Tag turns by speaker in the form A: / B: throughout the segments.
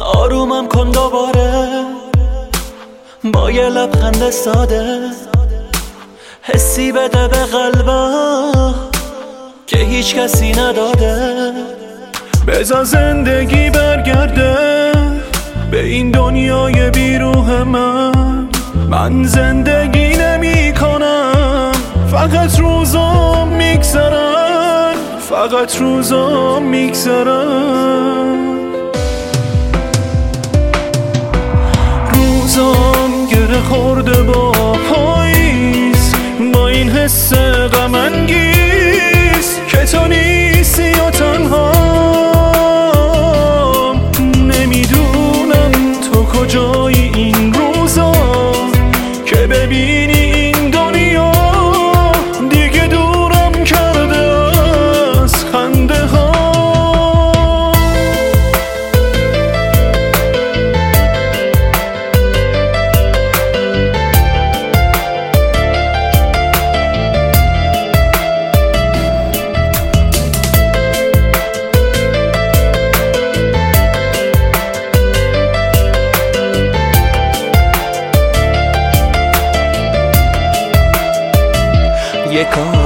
A: آرومم کن دوباره. با یه لبخند ساده. حسی بده به قلبم که هیچ کسی نداده.
B: بزا زندگی برگرده. به این دنیای بیروه من. من زندگی نمی کنم. فقط روزام میگذرن. فقط روزام میگذرن.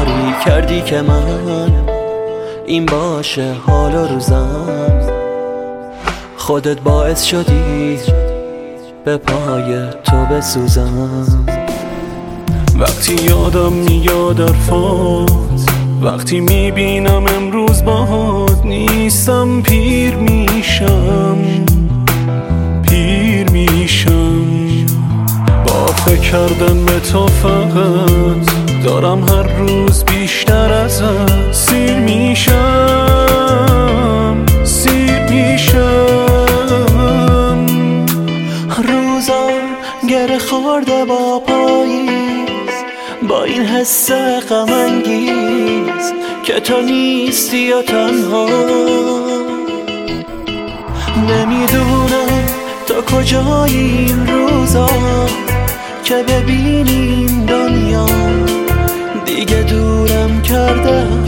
A: کاری کردی که من؟ این باشه حال و روزم. خودت باعث شدی به پای تو بسوزم.
B: وقتی یادم میاد حرفات وقتی می‌بینم امروز باهات نیستم پیر میشم. پیر میشم. با فکر کردن به تو فقط دارم هر روز بیشتر از سیر میشم سیر میشم.
A: روزم گره خورده با پاییز با این حس غم انگیز که تو نیستی و تنها. نمی‌دونم تو کجایی این روزا که ببینیم دیگه دورم کرده